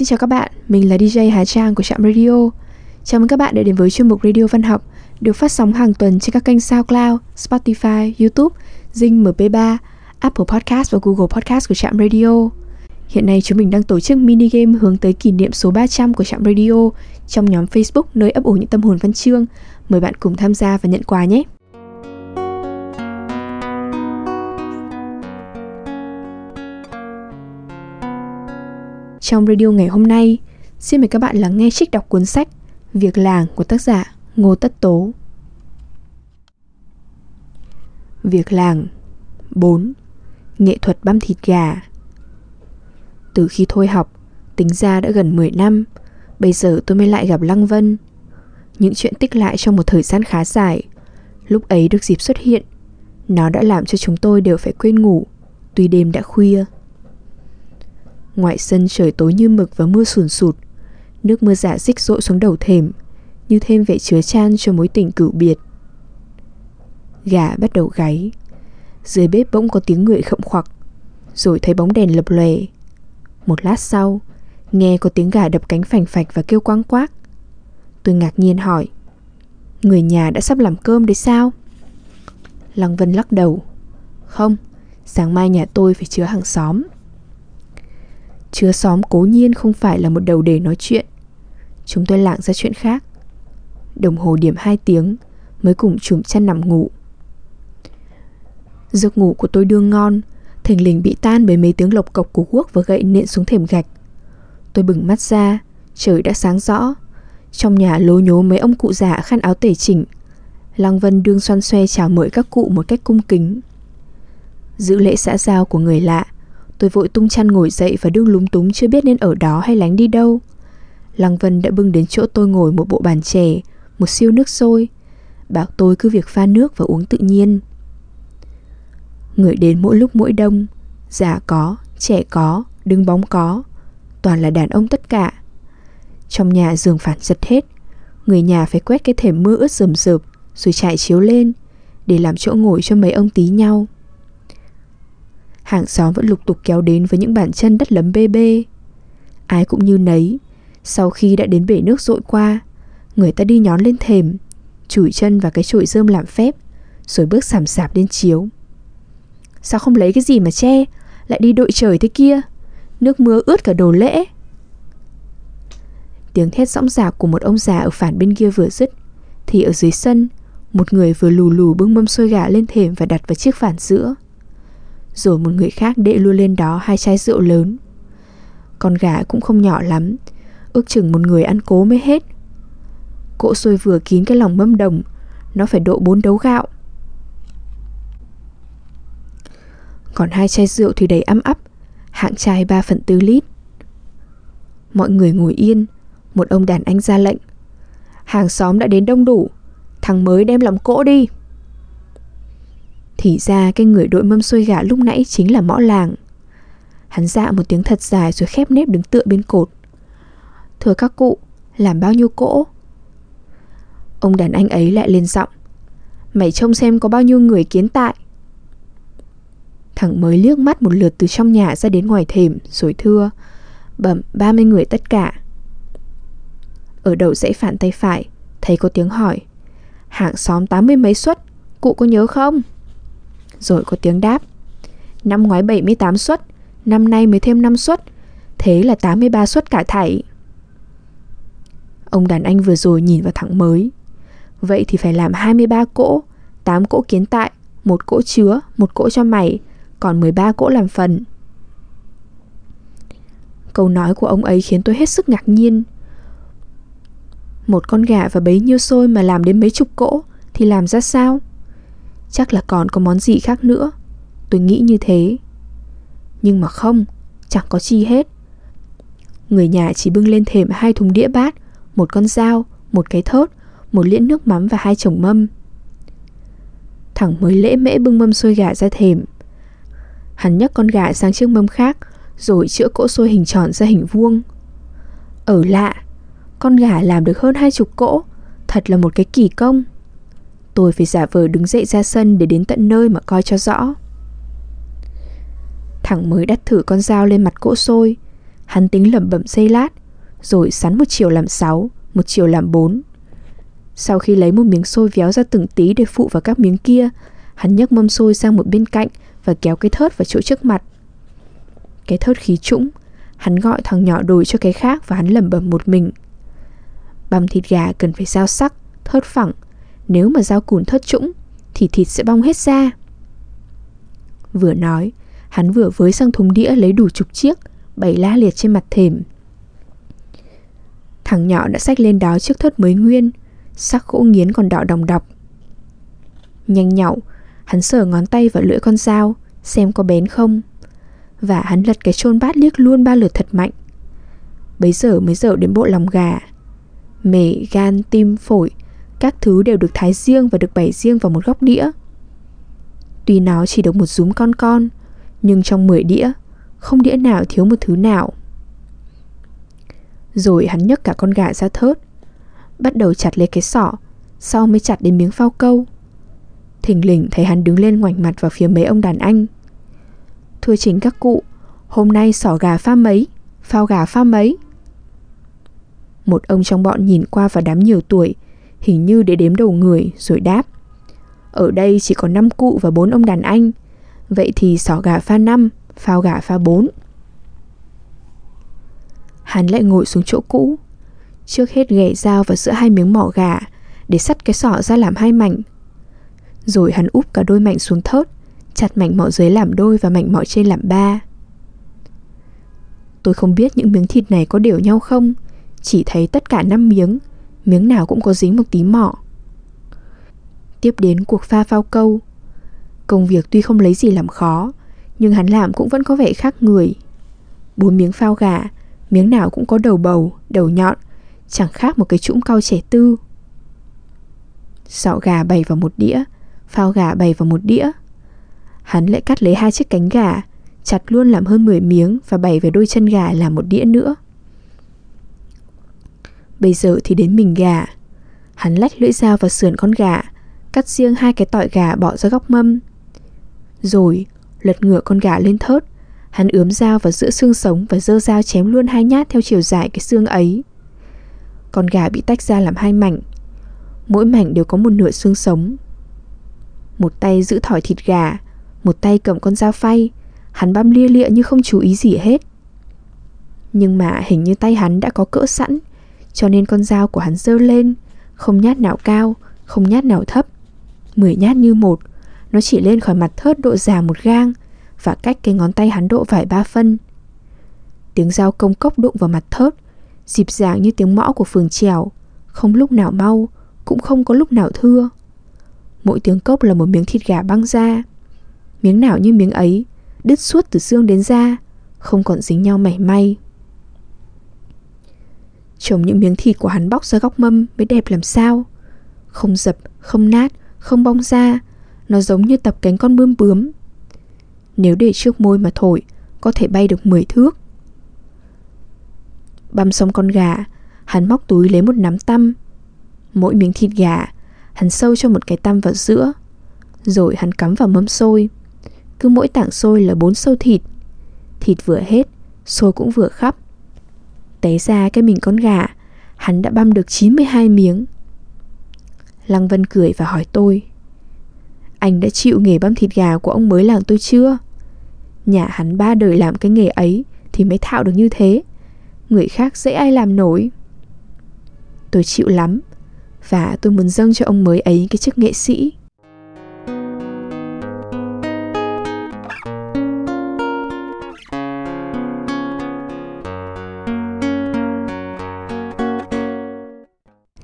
Xin chào các bạn, mình là DJ Hà Trang của Trạm Radio. Chào mừng các bạn đã đến với chuyên mục Radio Văn học được phát sóng hàng tuần trên các kênh SoundCloud, Spotify, YouTube, Zing MP3, Apple Podcast và Google Podcast của Trạm Radio. Hiện nay chúng mình đang tổ chức mini game hướng tới kỷ niệm số 300 của Trạm Radio trong nhóm Facebook nơi ấp ủ những tâm hồn văn chương. Mời bạn cùng tham gia và nhận quà nhé. Trong radio ngày hôm nay, xin mời các bạn lắng nghe trích đọc cuốn sách Việc làng của tác giả Ngô Tất Tố. Việc làng 4. Nghệ thuật băm thịt gà Từ khi thôi học, tính ra đã gần 10 năm, bây giờ tôi mới lại gặp Lăng Vân. Những chuyện tích lại trong một thời gian khá dài, lúc ấy được dịp xuất hiện, nó đã làm cho chúng tôi đều phải quên ngủ, tuy đêm đã khuya ngoại sân trời tối như mực và mưa sùn sụt. Nước mưa dạ giả rích rội xuống đầu thềm, Như thêm vẻ chứa chan cho mối tình cửu biệt. Gà bắt đầu gáy. Dưới bếp bỗng có tiếng người khậm khoặc, Rồi thấy bóng đèn lập lòe. Một lát sau, Nghe có tiếng gà đập cánh phành phạch và kêu quang quác. Tôi ngạc nhiên hỏi, Người nhà đã sắp làm cơm đấy sao? Lăng Vân lắc đầu, Không, Sáng mai nhà tôi phải chứa hàng xóm. Chứa xóm cố nhiên không phải là một đầu đề nói chuyện. Chúng tôi lảng ra chuyện khác. Đồng hồ điểm 2 tiếng, Mới cùng chùm chăn nằm ngủ. Giấc ngủ của tôi đương ngon, Thình lình bị tan bởi mấy tiếng lộc cộc của guốc và gậy nện xuống thềm gạch. Tôi bừng mắt ra, Trời đã sáng rõ. Trong nhà lố nhố mấy ông cụ già khăn áo tể chỉnh. Lăng Vân đương xoan xoe chào mời các cụ một cách cung kính. Giữ lễ xã giao của người lạ Tôi vội tung chăn ngồi dậy và đương lúng túng chưa biết nên ở đó hay lánh đi đâu. Lăng Vân đã bưng đến chỗ tôi ngồi một bộ bàn chè, một siêu nước sôi. Bảo tôi cứ việc pha nước và uống tự nhiên. Người đến mỗi lúc mỗi đông, già có, trẻ có, đứng bóng có, toàn là đàn ông tất cả. Trong nhà giường phản giật hết, người nhà phải quét cái thềm mưa ướt rầm rợp rồi chạy chiếu lên để làm chỗ ngồi cho mấy ông tí nhau. Hàng xóm vẫn lục tục kéo đến với những bàn chân đất lấm bê bê. Ai cũng như nấy, sau khi đã đến bể nước dội qua, người ta đi nhón lên thềm, chùi chân vào cái chổi rơm làm phép, rồi bước sảm sạp lên chiếu. Sao không lấy cái gì mà che, lại đi đội trời thế kia? Nước mưa ướt cả đồ lễ. Tiếng thét sõng rạc của một ông già ở phản bên kia vừa dứt, thì ở dưới sân, một người vừa lù lù bưng mâm xôi gà lên thềm và đặt vào chiếc phản giữa. Rồi một người khác đệ luôn lên đó hai chai rượu lớn. Con gà cũng không nhỏ lắm, Ước chừng một người ăn cố mới hết. Cỗ xôi vừa kín cái lòng mâm đồng, Nó phải độ bốn đấu gạo. Còn hai chai rượu thì đầy ấm ấp Hạng chai 3 phần tư lít. Mọi người ngồi yên, Một ông đàn anh ra lệnh. Hàng xóm đã đến đông đủ, Thằng mới đem lòng cỗ đi thì ra cái người đội mâm xôi gà lúc nãy chính là mõ làng. Hắn dạ một tiếng thật dài rồi khép nếp đứng tựa bên cột. Thưa các cụ, làm bao nhiêu cỗ? Ông đàn anh ấy lại lên giọng. Mày trông xem có bao nhiêu người kiến tại. Thằng mới liếc mắt một lượt từ trong nhà ra đến ngoài thềm Rồi thưa Bẩm 30 người tất cả. Ở đầu dãy phản tay phải Thấy có tiếng hỏi Hạng xóm tám mươi mấy suất Cụ có nhớ không? Rồi có tiếng đáp. Năm ngoái 78 suất Năm nay mới thêm 5 suất Thế là 83 suất cả thảy. Ông đàn anh vừa rồi nhìn vào thẳng mới. Vậy thì phải làm 23 cỗ 8 cỗ kiến tại một cỗ chứa, một cỗ cho mày Còn 13 cỗ làm phần. Câu nói của ông ấy khiến tôi hết sức ngạc nhiên. Một con gà và bấy nhiêu xôi mà làm đến mấy chục cỗ Thì làm ra sao? Chắc là còn có món gì khác nữa. Tôi nghĩ như thế. Nhưng mà không, Chẳng có chi hết. Người nhà chỉ bưng lên thềm hai thùng đĩa bát, Một con dao, Một cái thớt, Một liễn nước mắm và hai chồng mâm. Thẳng mới lễ mễ bưng mâm xôi gà ra thềm. Hắn nhấc con gà sang chiếc mâm khác, Rồi chữa cỗ xôi hình tròn ra hình vuông. Ở lạ, Con gà làm được hơn hai chục cỗ, Thật là một cái kỳ công. Tôi phải giả vờ đứng dậy ra sân để đến tận nơi mà coi cho rõ. Thằng mới đắt thử con dao lên mặt cỗ sôi. Hắn tính lẩm bẩm dây lát, rồi sắn một chiều làm sáu, một chiều làm bốn. Sau khi lấy một miếng xôi véo ra từng tí để phụ vào các miếng kia, hắn nhấc mâm xôi sang một bên cạnh và kéo cái thớt vào chỗ trước mặt. Cái thớt khí trũng, hắn gọi thằng nhỏ đổi cho cái khác và hắn lẩm bẩm một mình. Băm thịt gà cần phải dao sắc, thớt phẳng. Nếu mà dao cùn thất trũng, thì thịt sẽ bong hết ra. Vừa nói, hắn vừa với sang thùng đĩa lấy đủ chục chiếc, bày la liệt trên mặt thềm. Thằng nhỏ đã xách lên đó chiếc thớt mới nguyên, sắc gỗ nghiến còn đỏ đồng đọc. Nhanh nhậu, hắn sờ ngón tay vào lưỡi con dao, xem có bén không. Và hắn lật cái chôn bát liếc luôn ba lượt thật mạnh. Bấy giờ mới dở đến bộ lòng gà. Mề, gan, tim, phổi, các thứ đều được thái riêng và được bày riêng vào một góc đĩa. Tuy nó chỉ được một rúm con con, nhưng trong 10 đĩa, không đĩa nào thiếu một thứ nào. Rồi hắn nhấc cả con gà ra thớt, bắt đầu chặt lấy cái sọ, sau mới chặt đến miếng phao câu. thỉnh lình thấy hắn đứng lên ngoảnh mặt vào phía mấy ông đàn anh. Thưa chính các cụ, hôm nay sỏ gà pha mấy, phao gà pha mấy. Một ông trong bọn nhìn qua vào đám nhiều tuổi, hình như để đếm đầu người rồi đáp. Ở đây chỉ có 5 cụ và 4 ông đàn anh, vậy thì sỏ gà pha 5, phao gà pha 4. Hắn lại ngồi xuống chỗ cũ, trước hết ghẻ dao vào giữa hai miếng mỏ gà để sắt cái sọ ra làm hai mảnh. Rồi hắn úp cả đôi mảnh xuống thớt, chặt mảnh mỏ dưới làm đôi và mảnh mỏ trên làm ba. Tôi không biết những miếng thịt này có đều nhau không, chỉ thấy tất cả 5 miếng, miếng nào cũng có dính một tí mỏ. Tiếp đến cuộc pha phao câu. Công việc tuy không lấy gì làm khó, nhưng hắn làm cũng vẫn có vẻ khác người. Bốn miếng phao gà, miếng nào cũng có đầu bầu, đầu nhọn, chẳng khác một cái trũng cau trẻ tư. Sọ gà bày vào một đĩa, phao gà bày vào một đĩa. Hắn lại cắt lấy hai chiếc cánh gà, chặt luôn làm hơn 10 miếng và bày về đôi chân gà làm một đĩa nữa. Bây giờ thì đến mình gà. Hắn lách lưỡi dao vào sườn con gà, cắt riêng hai cái tỏi gà bỏ ra góc mâm. Rồi, lật ngửa con gà lên thớt, hắn ướm dao vào giữa xương sống và dơ dao chém luôn hai nhát theo chiều dài cái xương ấy. Con gà bị tách ra làm hai mảnh, mỗi mảnh đều có một nửa xương sống. Một tay giữ thỏi thịt gà, một tay cầm con dao phay, hắn băm lia lịa như không chú ý gì hết. Nhưng mà hình như tay hắn đã có cỡ sẵn, cho nên con dao của hắn dơ lên, không nhát nào cao, không nhát nào thấp. Mười nhát như một, nó chỉ lên khỏi mặt thớt độ già một gang và cách cái ngón tay hắn độ vài ba phân. Tiếng dao công cốc đụng vào mặt thớt, dịp dàng như tiếng mõ của phường trèo, không lúc nào mau, cũng không có lúc nào thưa. Mỗi tiếng cốc là một miếng thịt gà băng ra. Miếng nào như miếng ấy, đứt suốt từ xương đến da, không còn dính nhau mảy may. Trồng những miếng thịt của hắn bóc ra góc mâm mới đẹp làm sao. Không dập, không nát, không bong ra, nó giống như tập cánh con bươm bướm. Nếu để trước môi mà thổi, có thể bay được 10 thước. Băm xong con gà, hắn móc túi lấy một nắm tăm. Mỗi miếng thịt gà, hắn sâu cho một cái tăm vào giữa. Rồi hắn cắm vào mâm xôi. Cứ mỗi tảng xôi là bốn sâu thịt. Thịt vừa hết, xôi cũng vừa khắp. Té ra cái mình con gà, hắn đã băm được 92 miếng. Lăng Vân cười và hỏi tôi Anh đã chịu nghề băm thịt gà của ông mới làng tôi chưa? Nhà hắn ba đời làm cái nghề ấy Thì mới thạo được như thế Người khác dễ ai làm nổi Tôi chịu lắm Và tôi muốn dâng cho ông mới ấy cái chức nghệ sĩ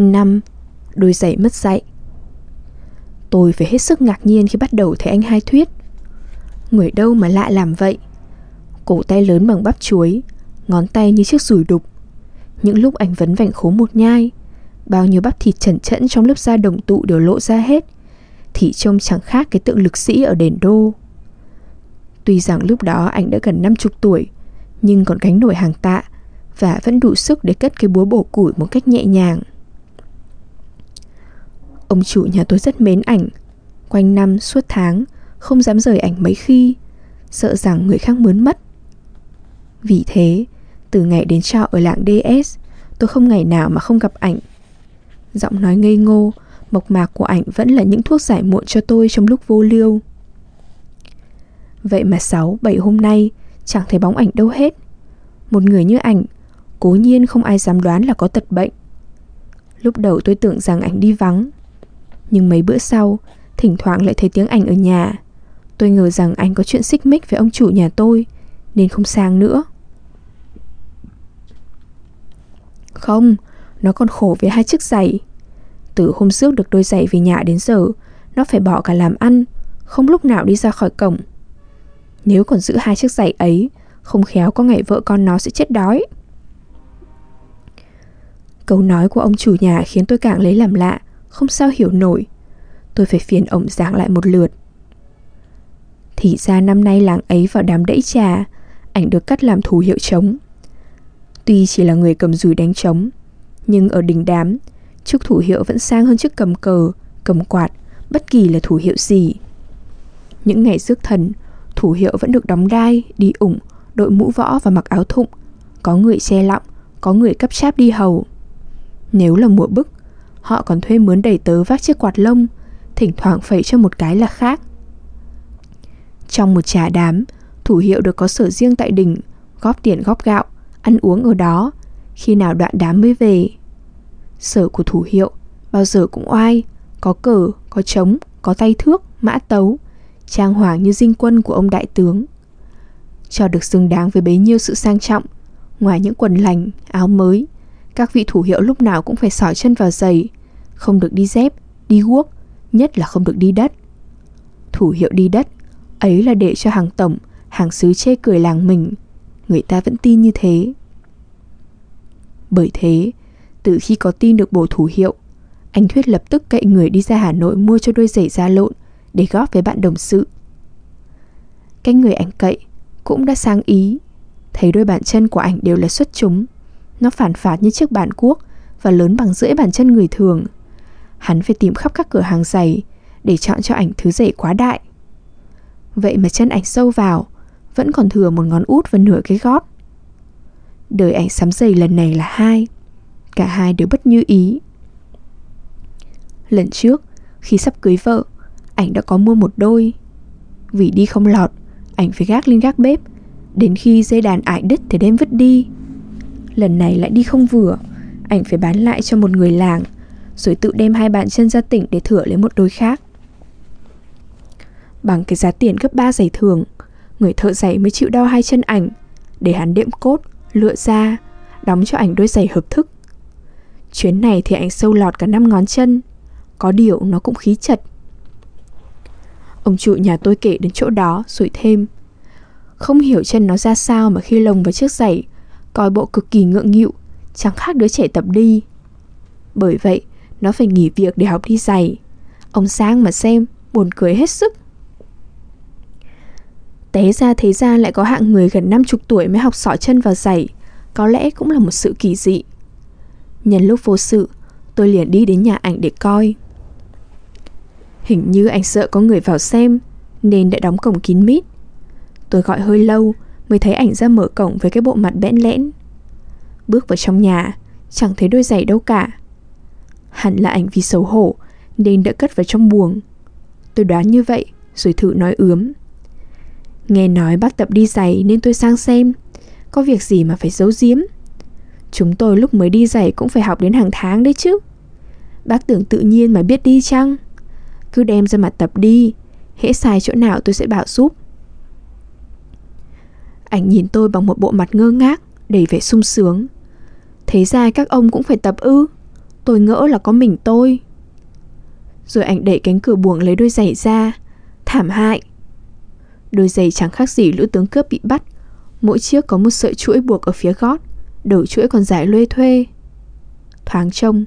Năm, Đôi giày mất dạy. Tôi phải hết sức ngạc nhiên khi bắt đầu thấy anh hai thuyết. Người đâu mà lạ làm vậy? Cổ tay lớn bằng bắp chuối, Ngón tay như chiếc rùi đục. Những lúc anh vấn vảnh khố một nhai, Bao nhiêu bắp thịt chẩn chẫn trong lớp da đồng tụ đều lộ ra hết, Thì trông chẳng khác cái tượng lực sĩ ở đền đô. Tuy rằng lúc đó anh đã gần 50 tuổi, Nhưng còn gánh nổi hàng tạ Và vẫn đủ sức để cất cái búa bổ củi một cách nhẹ nhàng. Ông chủ nhà tôi rất mến ảnh. Quanh năm suốt tháng Không dám rời ảnh mấy khi Sợ rằng người khác mướn mất. Vì thế Từ ngày đến trọ ở lạng DS Tôi không ngày nào mà không gặp ảnh. Giọng nói ngây ngô Mộc mạc của ảnh vẫn là những thuốc giải muộn cho tôi trong lúc vô liêu Vậy mà 6, 7 hôm nay Chẳng thấy bóng ảnh đâu hết. Một người như ảnh Cố nhiên không ai dám đoán là có tật bệnh. Lúc đầu tôi tưởng rằng ảnh đi vắng nhưng mấy bữa sau Thỉnh thoảng lại thấy tiếng ảnh ở nhà. Tôi ngờ rằng anh có chuyện xích mích với ông chủ nhà tôi Nên không sang nữa. Không, nó còn khổ với hai chiếc giày. Từ hôm trước được đôi giày về nhà đến giờ Nó phải bỏ cả làm ăn Không lúc nào đi ra khỏi cổng. Nếu còn giữ hai chiếc giày ấy Không khéo có ngày vợ con nó sẽ chết đói. Câu nói của ông chủ nhà khiến tôi càng lấy làm lạ. Không sao hiểu nổi. Tôi phải phiền ổng giảng lại một lượt. Thì ra năm nay làng ấy vào đám đẫy trà Ảnh được cắt làm thủ hiệu trống. Tuy chỉ là người cầm dùi đánh trống Nhưng ở đỉnh đám Chức thủ hiệu vẫn sang hơn chức cầm cờ Cầm quạt Bất kỳ là thủ hiệu gì. Những ngày rước thần Thủ hiệu vẫn được đóng đai, đi ủng Đội mũ võ và mặc áo thụng. Có người che lọng Có người cấp cháp đi hầu. Nếu là mùa bức Họ còn thuê mướn đầy tớ vác chiếc quạt lông Thỉnh thoảng phẩy cho một cái là khác. Trong một trà đám Thủ hiệu được có sở riêng tại đỉnh Góp tiền góp gạo Ăn uống ở đó. Khi nào đoạn đám mới về Sở của thủ hiệu Bao giờ cũng oai Có cờ, có trống, có tay thước, mã tấu Trang hoàng như dinh quân của ông đại tướng. Cho được xứng đáng với bấy nhiêu sự sang trọng Ngoài những quần lành, áo mới các vị thủ hiệu lúc nào cũng phải sỏi chân vào giày. Không được đi dép, đi guốc Nhất là không được đi đất. Thủ hiệu đi đất Ấy là để cho hàng tổng Hàng xứ chê cười làng mình. Người ta vẫn tin như thế. Bởi thế Từ khi có tin được bổ thủ hiệu Anh Thuyết lập tức cậy người đi ra Hà Nội Mua cho đôi giày da lộn Để góp với bạn đồng sự. Cái người anh cậy Cũng đã sáng ý. Thấy đôi bàn chân của ảnh đều là xuất chúng. Nó phản phạt như chiếc bàn cuốc Và lớn bằng rưỡi bàn chân người thường. Hắn phải tìm khắp các cửa hàng giày Để chọn cho ảnh thứ giày quá đại. Vậy mà chân ảnh sâu vào, Vẫn còn thừa một ngón út và nửa cái gót. Đời ảnh sắm giày lần này là hai, Cả hai đều bất như ý. Lần trước, Khi sắp cưới vợ, Ảnh đã có mua một đôi. Vì đi không lọt, Ảnh phải gác lên gác bếp, Đến khi dây đàn ải đứt thì đem vứt đi. Lần này lại đi không vừa. Ảnh phải bán lại cho một người làng Rồi tự đem hai bàn chân ra tỉnh để thửa lấy một đôi khác. Bằng cái giá tiền gấp 3 giày thường Người thợ giày mới chịu đau hai chân ảnh Để hắn đệm cốt, lựa ra Đóng cho ảnh đôi giày hợp thức. Chuyến này thì ảnh sâu lọt cả năm ngón chân Có điều nó cũng khí chật. Ông chủ nhà tôi kể đến chỗ đó rồi thêm. Không hiểu chân nó ra sao mà khi lồng vào chiếc giày Coi bộ cực kỳ ngượng nghịu, Chẳng khác đứa trẻ tập đi. Bởi vậy, nó phải nghỉ việc để học đi giày. Ông sang mà xem, Buồn cười hết sức. Té ra thế ra lại có hạng người gần 50 tuổi mới học sỏ chân vào giày, Có lẽ cũng là một sự kỳ dị. Nhân lúc vô sự, Tôi liền đi đến nhà ảnh để coi. Hình như anh sợ có người vào xem, Nên đã đóng cổng kín mít. Tôi gọi hơi lâu Mới thấy ảnh ra mở cổng với cái bộ mặt bẽn lẽn. Bước vào trong nhà, Chẳng thấy đôi giày đâu cả. Hẳn là ảnh vì xấu hổ Nên đã cất vào trong buồng. Tôi đoán như vậy, Rồi thử nói ướm. Nghe nói bác tập đi giày nên tôi sang xem, Có việc gì mà phải giấu giếm. Chúng tôi lúc mới đi giày cũng phải học đến hàng tháng đấy chứ. Bác tưởng tự nhiên mà biết đi chăng? Cứ đem ra mặt tập đi, Hễ sai chỗ nào tôi sẽ bảo giúp. Ảnh nhìn tôi bằng một bộ mặt ngơ ngác, Đầy vẻ sung sướng. Thế ra các ông cũng phải tập ư? Tôi ngỡ là có mình tôi. Rồi ảnh đẩy cánh cửa buồng lấy đôi giày ra. Thảm hại. Đôi giày chẳng khác gì lũ tướng cướp bị bắt. Mỗi chiếc có một sợi chuỗi buộc ở phía gót, Đầu chuỗi còn dài lê thuê. Thoáng trông,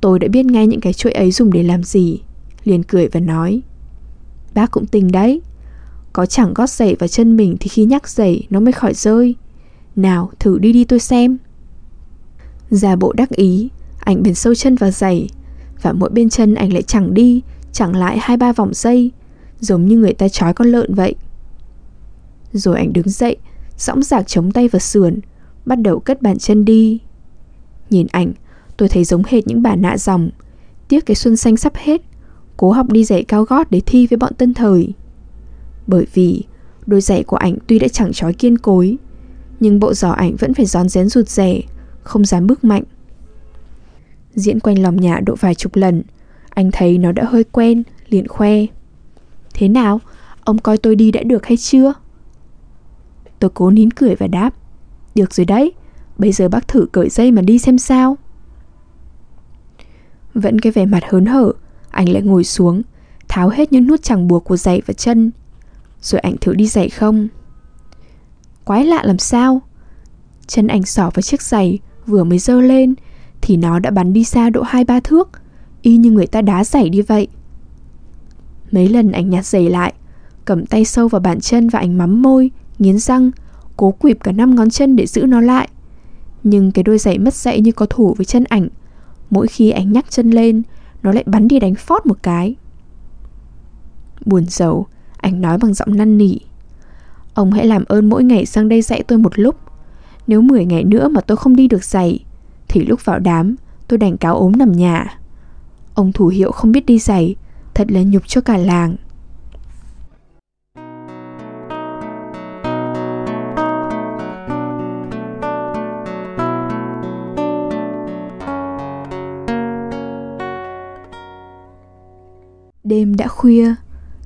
Tôi đã biết ngay những cái chuỗi ấy dùng để làm gì, Liền cười và nói, Bác cũng tình đấy. Có chẳng gót giày vào chân mình Thì khi nhắc giày nó mới khỏi rơi. Nào, thử đi đi tôi xem. Giả bộ đắc ý ảnh bền sâu chân vào giày. Và mỗi bên chân ảnh lại chẳng đi, Chẳng lại hai ba vòng dây Giống như người ta trói con lợn vậy. Rồi ảnh đứng dậy, Sõng giạc chống tay vào sườn, Bắt đầu cất bàn chân đi. Nhìn ảnh, Tôi thấy giống hệt những bà nạ dòng. Tiếc cái xuân xanh sắp hết, Cố học đi giày cao gót để thi với bọn tân thời. Bởi vì Đôi giày của ảnh tuy đã chẳng trói kiên cối Nhưng bộ giò ảnh vẫn phải gión rén rụt rè, Không dám bước mạnh Diễn quanh lòng nhà độ vài chục lần, Anh thấy nó đã hơi quen, liền khoe Thế nào? Ông coi tôi đi đã được hay chưa? Tôi cố nín cười và đáp, Được rồi đấy, Bây giờ bác thử cởi dây mà đi xem sao Vẫn cái vẻ mặt hớn hở, Anh lại ngồi xuống, Tháo hết những nút chẳng buộc của giày và chân rồi ảnh thử đi giày không? Quái lạ làm sao? Chân ảnh sỏ vào chiếc giày, Vừa mới dơ lên, Thì nó đã bắn đi xa độ 2-3 thước, Y như người ta đá giày đi vậy. Mấy lần ảnh nhặt giày lại, Cầm tay sâu vào bàn chân và ảnh mắm môi, Nghiến răng, Cố quịp cả năm ngón chân để giữ nó lại. Nhưng cái đôi giày mất dạy như có thủ với chân ảnh, Mỗi khi ảnh nhắc chân lên, Nó lại bắn đi đánh phót một cái. Buồn rầu anh nói bằng giọng năn nỉ. Ông hãy làm ơn mỗi ngày sang đây dạy tôi một lúc. Nếu 10 ngày nữa mà tôi không đi được giày Thì lúc vào đám Tôi đành cáo ốm nằm nhà. Ông thủ hiệu không biết đi giày Thật là nhục cho cả làng. Đêm đã khuya,